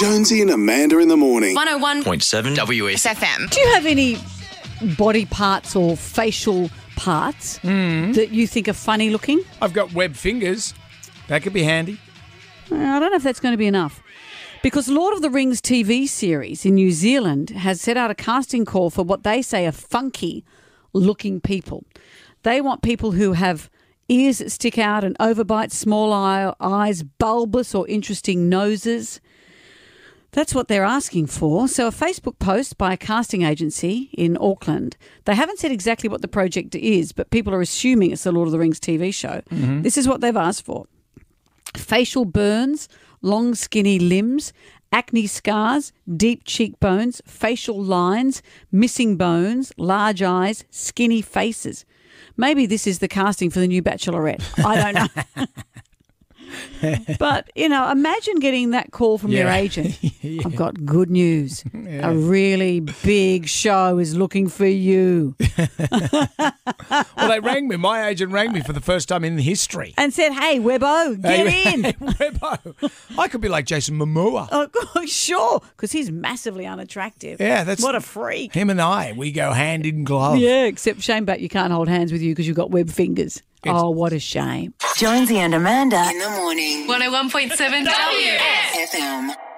Jonesy and Amanda in the morning. 101.7 WS. FM. Do you have any body parts or facial parts hmm. that you think are funny looking? I've got web fingers. That could be handy. I don't know if that's going to be enough. Because Lord of the Rings TV series in New Zealand has set out a casting call for what they say are funky looking people. They want people who have ears that stick out and overbite, small eye, eyes, bulbous or interesting noses. That's what they're asking for. So, a Facebook post by a casting agency in Auckland. They haven't said exactly what the project is, but people are assuming it's the Lord of the Rings TV show. Mm-hmm. This is what they've asked for facial burns, long skinny limbs, acne scars, deep cheekbones, facial lines, missing bones, large eyes, skinny faces. Maybe this is the casting for the new Bachelorette. I don't know. but, you know, imagine getting that call from your Yeah. agent. I've got good news. A really big show is looking for you. Well, they rang me. My agent rang me for the first time in history. And said, hey, Webbo, get Hey, in. Webbo. I could be like Jason Momoa. Oh, sure, because he's massively unattractive. Yeah, that's- what a freak. Him and I, we go hand in glove. Yeah, except shame, but you can't hold hands with you because you've got web fingers. Oh, what a shame. Jonesy and Amanda. In the morning. 101.7 WS. FM.